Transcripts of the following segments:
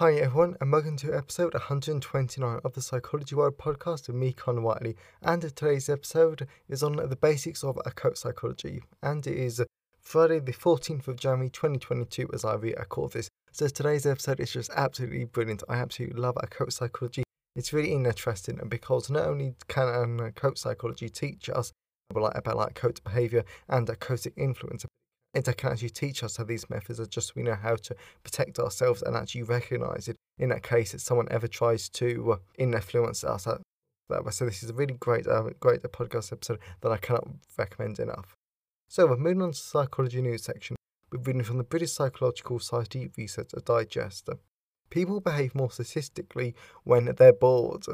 Hi everyone, and welcome to episode 129 of the Psychology World podcast with me, Connor Whiteley. And today's episode is on the basics of occult psychology, and it is Friday, the 14th of January 2022, as I record this. So today's episode is just absolutely brilliant. I absolutely love occult psychology. It's really interesting because not only can occult psychology teach us about, about like occult behavior and occultic influence, it can actually teach us how these methods are just so we know how to protect ourselves and actually recognize it in that case if someone ever tries to uh, influence us. Uh, so this is a really great, uh, great podcast episode that I cannot recommend enough. So we're moving on to the psychology news section. We're reading from the British Psychological Society Research Digest. People behave more sadistically when they're bored.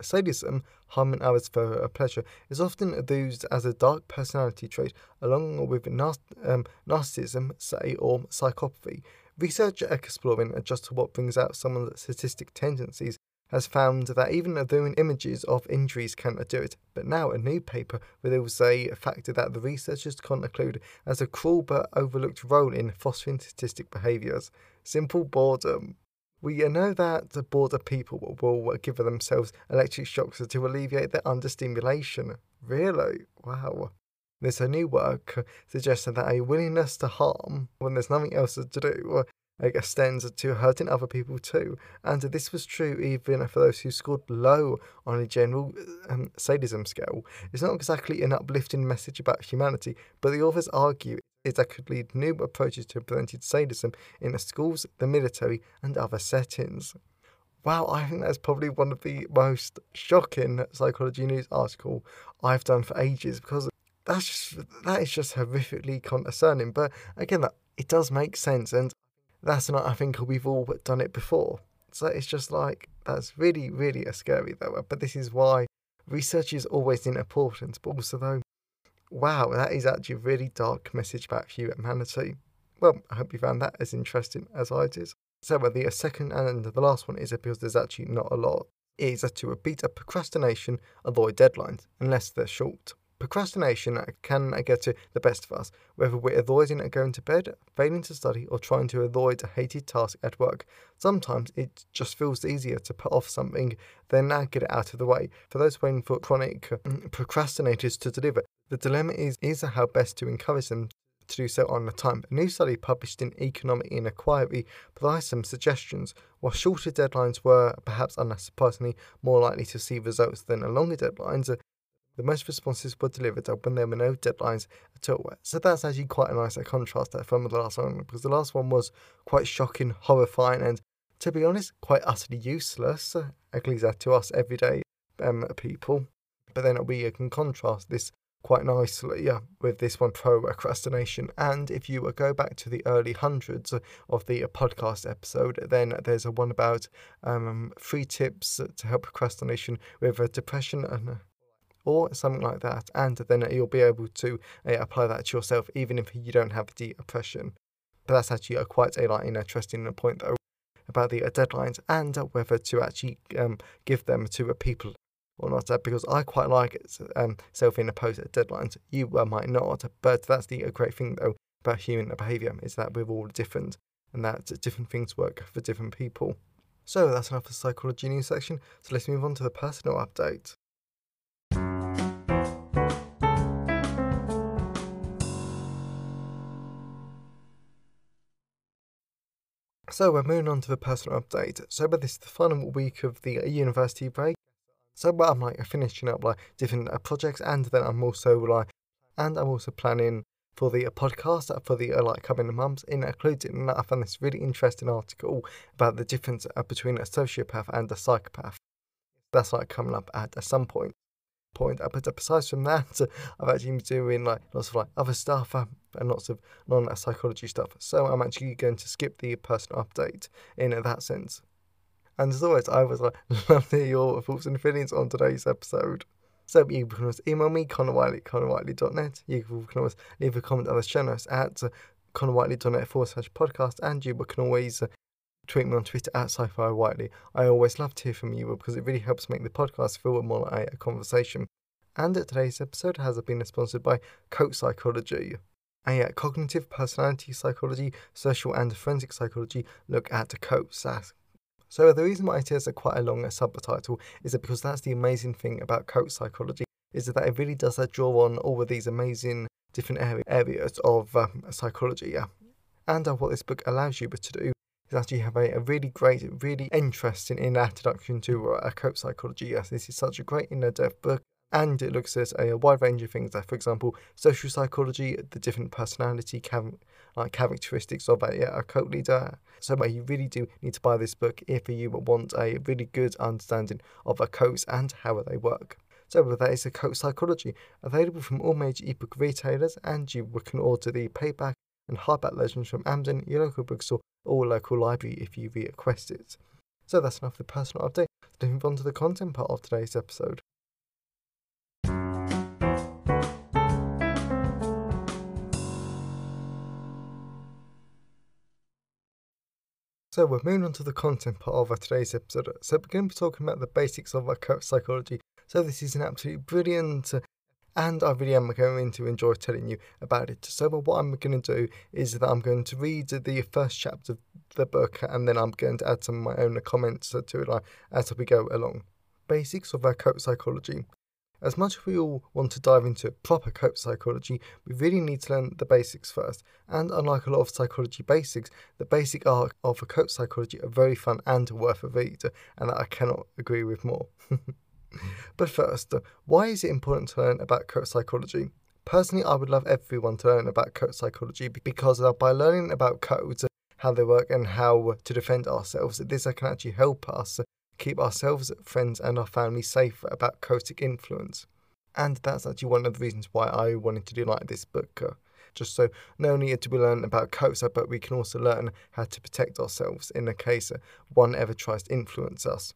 Sadism, harm harming others for pleasure, is often used as a dark personality trait, along with um, narcissism, say, or psychopathy. Research exploring just what brings out someone's sadistic tendencies has found that even though images of injuries can do it, but now a new paper reveals a factor that the researchers conclude as a cruel but overlooked role in fostering sadistic behaviours. Simple boredom. We know that the border people will give themselves electric shocks to alleviate their understimulation. Really? Wow. This new work suggests that a willingness to harm when there's nothing else to do extends to hurting other people too. And this was true even for those who scored low on a general um, sadism scale. It's not exactly an uplifting message about humanity, but the authors argue is that could lead new approaches to preventing sadism in the schools, the military, and other settings. Wow, I think that's probably one of the most shocking psychology news article I've done for ages because that's just that is just horrifically concerning. But again, that it does make sense, and that's not I think we've all done it before. So it's just like that's really, really a scary though. But this is why research is always important, but also though Wow, that is actually a really dark message about humanity. Well, I hope you found that as interesting as I did. So, well, the second and the last one is because there's actually not a lot. Is to repeat a procrastination, avoid deadlines, unless they're short. Procrastination can get to the best of us, whether we're avoiding going to bed, failing to study, or trying to avoid a hated task at work. Sometimes it just feels easier to put off something than get it out of the way. For those waiting for chronic mm, procrastinators to deliver, the dilemma is, is how best to encourage them to do so on the time. A new study published in Economic Inquiry provides some suggestions. While shorter deadlines were, perhaps unsurprisingly, more likely to see results than longer deadlines, the most responses were delivered when there were no deadlines at all. So that's actually quite a nice contrast from the last one, because the last one was quite shocking, horrifying, and to be honest, quite utterly useless, at least to us everyday um, people. But then we can contrast this quite nicely yeah, with this one pro procrastination. And if you go back to the early hundreds of the podcast episode, then there's a one about um, tips to help procrastination with uh, depression and or something like that, and then you'll be able to uh, apply that to yourself, even if you don't have depression. But that's actually a quite a like, interesting point though about the uh, deadlines and whether to actually um, give them to people or not, uh, because I quite like it, um, self-imposed deadlines. You uh, might not, but that's the great thing though about human behaviour is that we're all different and that different things work for different people. So that's enough for the psychology news section. So let's move on to the personal update. So we're moving on to the personal update. So, but this is the final week of the university break. So, but I'm like finishing up like different uh, projects, and then I'm also like, and I'm also planning for the uh, podcast for the uh, like coming months. In including that, I found this really interesting article about the difference uh, between a sociopath and a psychopath. That's like coming up at, some point. point. Uh, but besides from that, I've actually been doing like lots of like other stuff uh, and lots of non-psychology stuff. So I'm actually going to skip the personal update in that sense. And as always, I was like, love to hear your thoughts and feelings on today's episode. So you can always email me, Connor Whiteley, connorwhiteley.net. You can always leave a comment on the show notes at connorwhiteley.net forward slash podcast, and you can always tweet me on Twitter at sci-fi whiteley. I always love to hear from you because it really helps make the podcast feel more like a conversation. And today's episode has been sponsored by Cult Psychology, a uh, cognitive personality psychology, social and forensic psychology look at cults. So the reason why it has a quite a long subtitle is that because that's the amazing thing about cult psychology is that it really does draw on all of these amazing different areas of um, psychology. Yeah. And uh, what this book allows you to do is actually have a, a really great, really interesting introduction to uh, cult psychology. Yes, this is such a great in-depth book and it looks at a, wide range of things, like, for example, social psychology, the different personality characteristics of a, a cult leader. So you really do need to buy this book if you want a really good understanding of a cult and how they work. So that is a cult psychology, available from all major ebook retailers, and you can order the paperback and hardback versions from Amazon, your local bookstore, or local library if you request it. So that's enough of the personal update. Let's move on to the content part of today's episode. So we're moving on to the content part of today's episode. So we're going to be talking about the basics of our cult psychology. So this is an absolutely brilliant and I really am going to enjoy telling you about it. So what I'm going to do is that I'm going to read the first chapter of the book and then I'm going to add some of my own comments to it as we go along. Basics of our cult psychology. As much as we all want to dive into proper cult psychology, we really need to learn the basics first. And unlike a lot of psychology basics, the basic art of a cult psychology are very fun and worth a read, and that I cannot agree with more. but first, why is it important to learn about cult psychology? Personally, I would love everyone to learn about cult psychology because uh, by learning about cults, how they work, and how to defend ourselves, this can actually help us keep ourselves, friends, and our family safe about cultic influence. And that's actually one of the reasons why I wanted to do like this book. Uh, just so not only do we learn about cults, but we can also learn how to protect ourselves in the case one ever tries to influence us.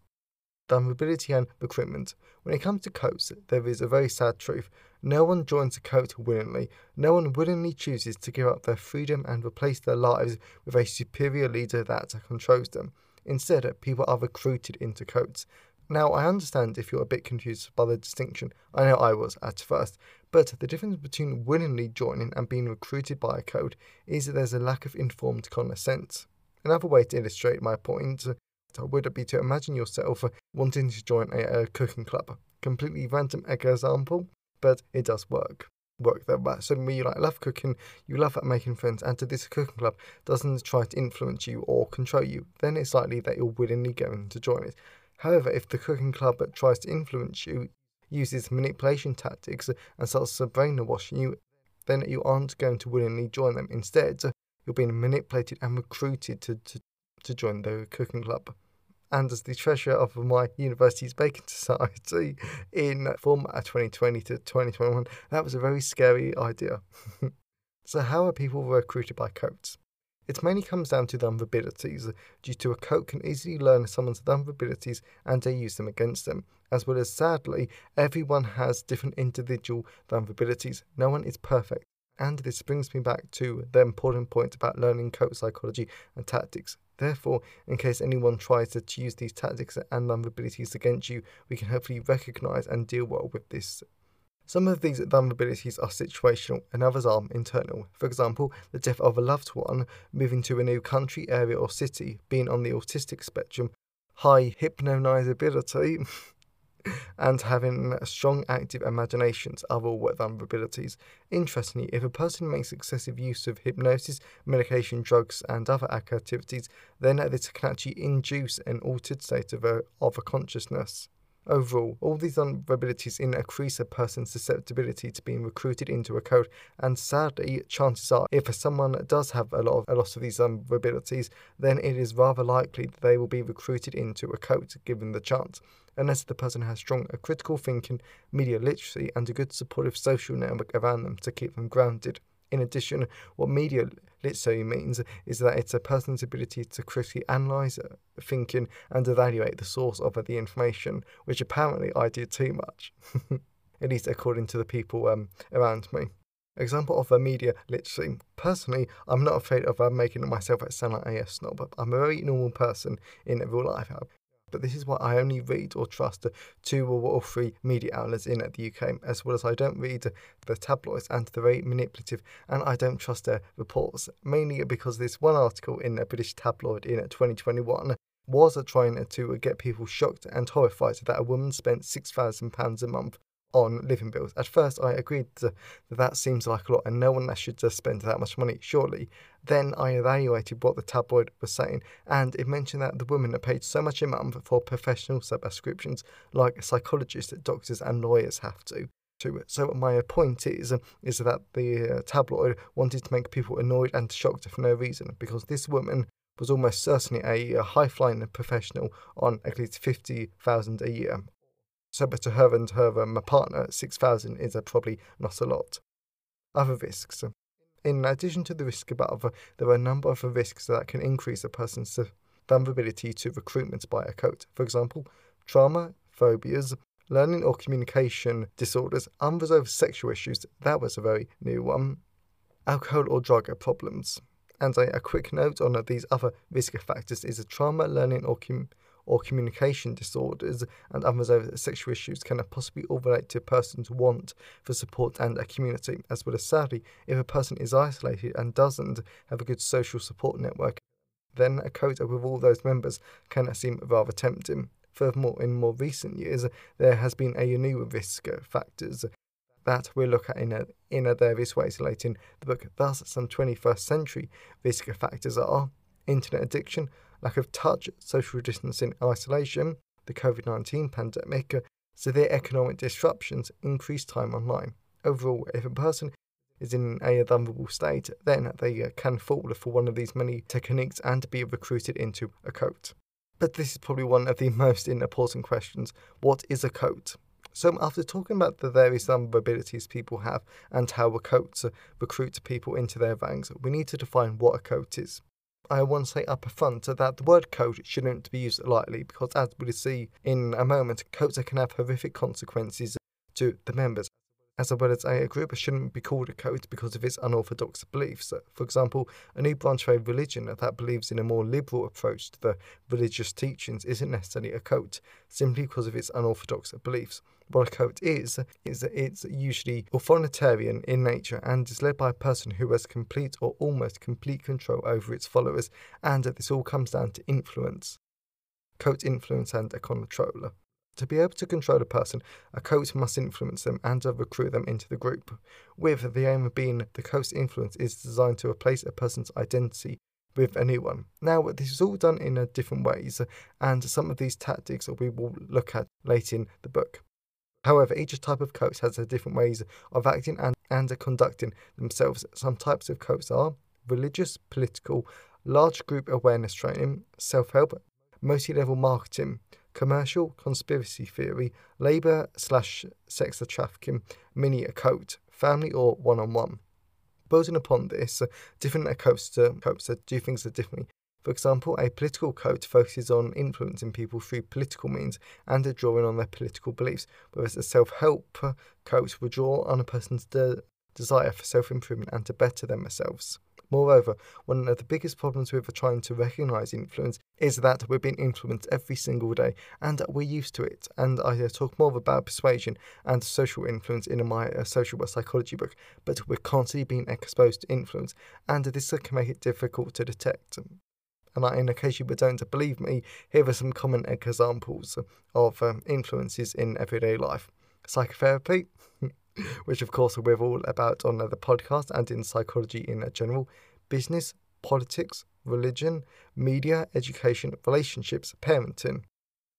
Vulnerability and recruitment. When it comes to cults, there is a very sad truth. No one joins a cult willingly. No one willingly chooses to give up their freedom and replace their lives with a superior leader that controls them. Instead, people are recruited into cults. Now, I understand if you're a bit confused by the distinction. I know I was at first. But the difference between willingly joining and being recruited by a cult is that there's a lack of informed consent. Another way to illustrate my point would be to imagine yourself wanting to join a, a cooking club. Completely random example, but it does work work that way. Suddenly you like love cooking, you love making friends, and to this cooking club doesn't try to influence you or control you, then it's likely that you're willingly going to join it. However, if the cooking club tries to influence you, uses manipulation tactics, and starts brainwashing you, then you aren't going to willingly join them. Instead, you're being manipulated and recruited to, to, to join the cooking club and as the treasurer of my university's baking society in format 2020 uh, to 2021, that was a very scary idea. so, how are people recruited by cults? It mainly comes down to vulnerabilities, due to a cult can easily learn someone's vulnerabilities and they use them against them. As well as sadly, everyone has different individual vulnerabilities. No one is perfect. And this brings me back to the important point about learning cult psychology and tactics. Therefore, in case anyone tries to use these tactics and vulnerabilities against you, we can hopefully recognize and deal well with this. Some of these vulnerabilities are situational and others are internal. For example, the death of a loved one, moving to a new country, area, or city, being on the autistic spectrum, high hypnotizability, and having strong active imaginations are all vulnerabilities. Interestingly, if a person makes excessive use of hypnosis, medication, drugs, and other activities, then this can actually induce an altered state of a, of a consciousness. Overall, all these vulnerabilities increase a person's susceptibility to being recruited into a cult, and sadly, chances are, if someone does have a lot of a lot of these vulnerabilities, then it is rather likely that they will be recruited into a cult given the chance. Unless the person has strong critical thinking, media literacy, and a good supportive social network around them to keep them grounded. In addition, what media literacy means is that it's a person's ability to critically analyse thinking and evaluate the source of the information, which apparently I did too much, at least according to the people um, around me. Example of a media literacy. Personally, I'm not afraid of uh, making myself sound like a snob. But I'm a very normal person in real life but this is why I only read or trust two or three media outlets in uh, the UK, as well as I don't read the tabloids and they're very manipulative, and I don't trust their reports, mainly because this one article in a British tabloid in uh, 2021 was trying to uh, get people shocked and horrified that a woman spent £6,000 a month on living bills. At first, I agreed that that seems like a lot and no one should just spend that much money, surely. Then I evaluated what the tabloid was saying, and it mentioned that the women are paid so much a month for professional subscriptions, like psychologists, doctors, and lawyers have to. So my point is is that the uh, tabloid wanted to make people annoyed and shocked for no reason because this woman was almost certainly a, a high flying professional on at least fifty thousand a year. So, but to her and her um, partner, 6,000 is uh, probably not a lot. Other risks. In addition to the risk above, there are a number of risks that can increase a person's vulnerability to recruitment by a cult. For example, trauma, phobias, learning or communication disorders, unresolved sexual issues. That was a very new one. Alcohol or drug problems. And a, a quick note on uh, these other risk factors is a trauma, learning or or communication disorders and unresolved sexual issues can possibly relate to a person's want for support and a community, as well as sadly, if a person is isolated and doesn't have a good social support network, then a cult with all those members can seem rather tempting. Furthermore, in more recent years, there has been a new risk factors that we'll look at in a, in a various ways later in the book. Thus, some 21st century risk factors are internet addiction, lack of touch, social distancing, isolation, the COVID 19 pandemic, severe economic disruptions, increased time online. Overall, if a person is in a vulnerable state, then they uh, can fall for one of these many techniques and be recruited into a cult. But this is probably one of the most important questions what is a cult? So, after talking about the various vulnerabilities people have and how a cult recruit people into their ranks, we need to define what a cult is. I want to say up front that the word cult shouldn't be used lightly because, as we'll see in a moment, cults can have horrific consequences to the members as well as a group shouldn't be called a cult because of its unorthodox beliefs. For example, a new branch of a religion that believes in a more liberal approach to the religious teachings isn't necessarily a cult, simply because of its unorthodox beliefs. What a cult is, is that it's usually authoritarian in nature and is led by a person who has complete or almost complete control over its followers, and this all comes down to influence. Cult influence and a controller. To be able to control a person, a cult must influence them and recruit them into the group, with the aim of being the cult's influence is designed to replace a person's identity with a new one. Now, this is all done in different ways, and some of these tactics we will look at later in the book. However, each type of cult has different ways of acting and, and conducting themselves. Some types of cult are religious, political, large group awareness training, self help, multi level marketing, commercial, conspiracy theory, labour slash sex trafficking, mini cult, family or one on one. Building upon this, uh, different uh, cults do things differently. For example, a political cult focuses on influencing people through political means and a drawing on their political beliefs, whereas a self help cult would draw on a person's de- desire for self improvement and to better themselves. Moreover, one of the biggest problems with trying to recognize influence is that we're being influenced every single day and we're used to it. And I uh, talk more about persuasion and social influence in my uh, social psychology book, but we're constantly being exposed to influence, and this can make it difficult to detect. And in case you don't believe me, here are some common examples of um, influences in everyday life psychotherapy, which of course we're all about on the podcast and in psychology in general, business, politics, religion, media, education, relationships, parenting.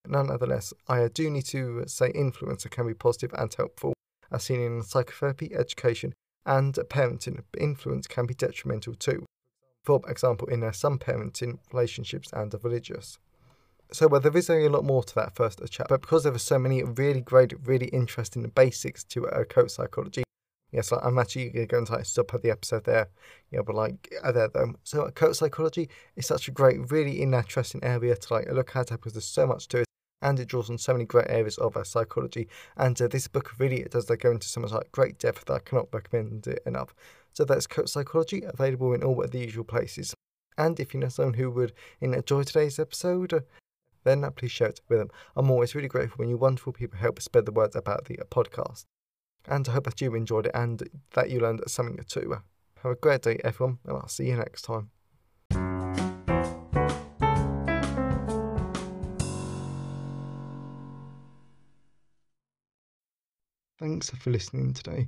Nonetheless, I do need to say influencer can be positive and helpful, as seen in psychotherapy, education, and parenting. Influence can be detrimental too. For example, in some parenting relationships and religious. So, well, there is only a lot more to that first chat, but because there are so many really great, really interesting basics to uh, cult psychology, yes, I'm actually going to like, stop at the episode there. Yeah, but like uh, there though. So, cult psychology is such a great, really interesting area to like look at because there's so much to it and it draws on so many great areas of our psychology. And uh, this book really does like, go into so much like great depth that I cannot recommend it enough. So that's Cult Psychology, available in all the usual places. And if you know someone who would enjoy today's episode, then please share it with them. I'm always really grateful when you wonderful people help spread the word about the uh, podcast. And I hope that you enjoyed it and that you learned something too. Have a great day, everyone, and I'll see you next time. Thanks for listening today.